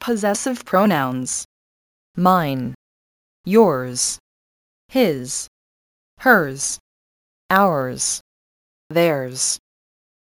Possessive pronouns. Mine, yours, his, hers, ours, theirs.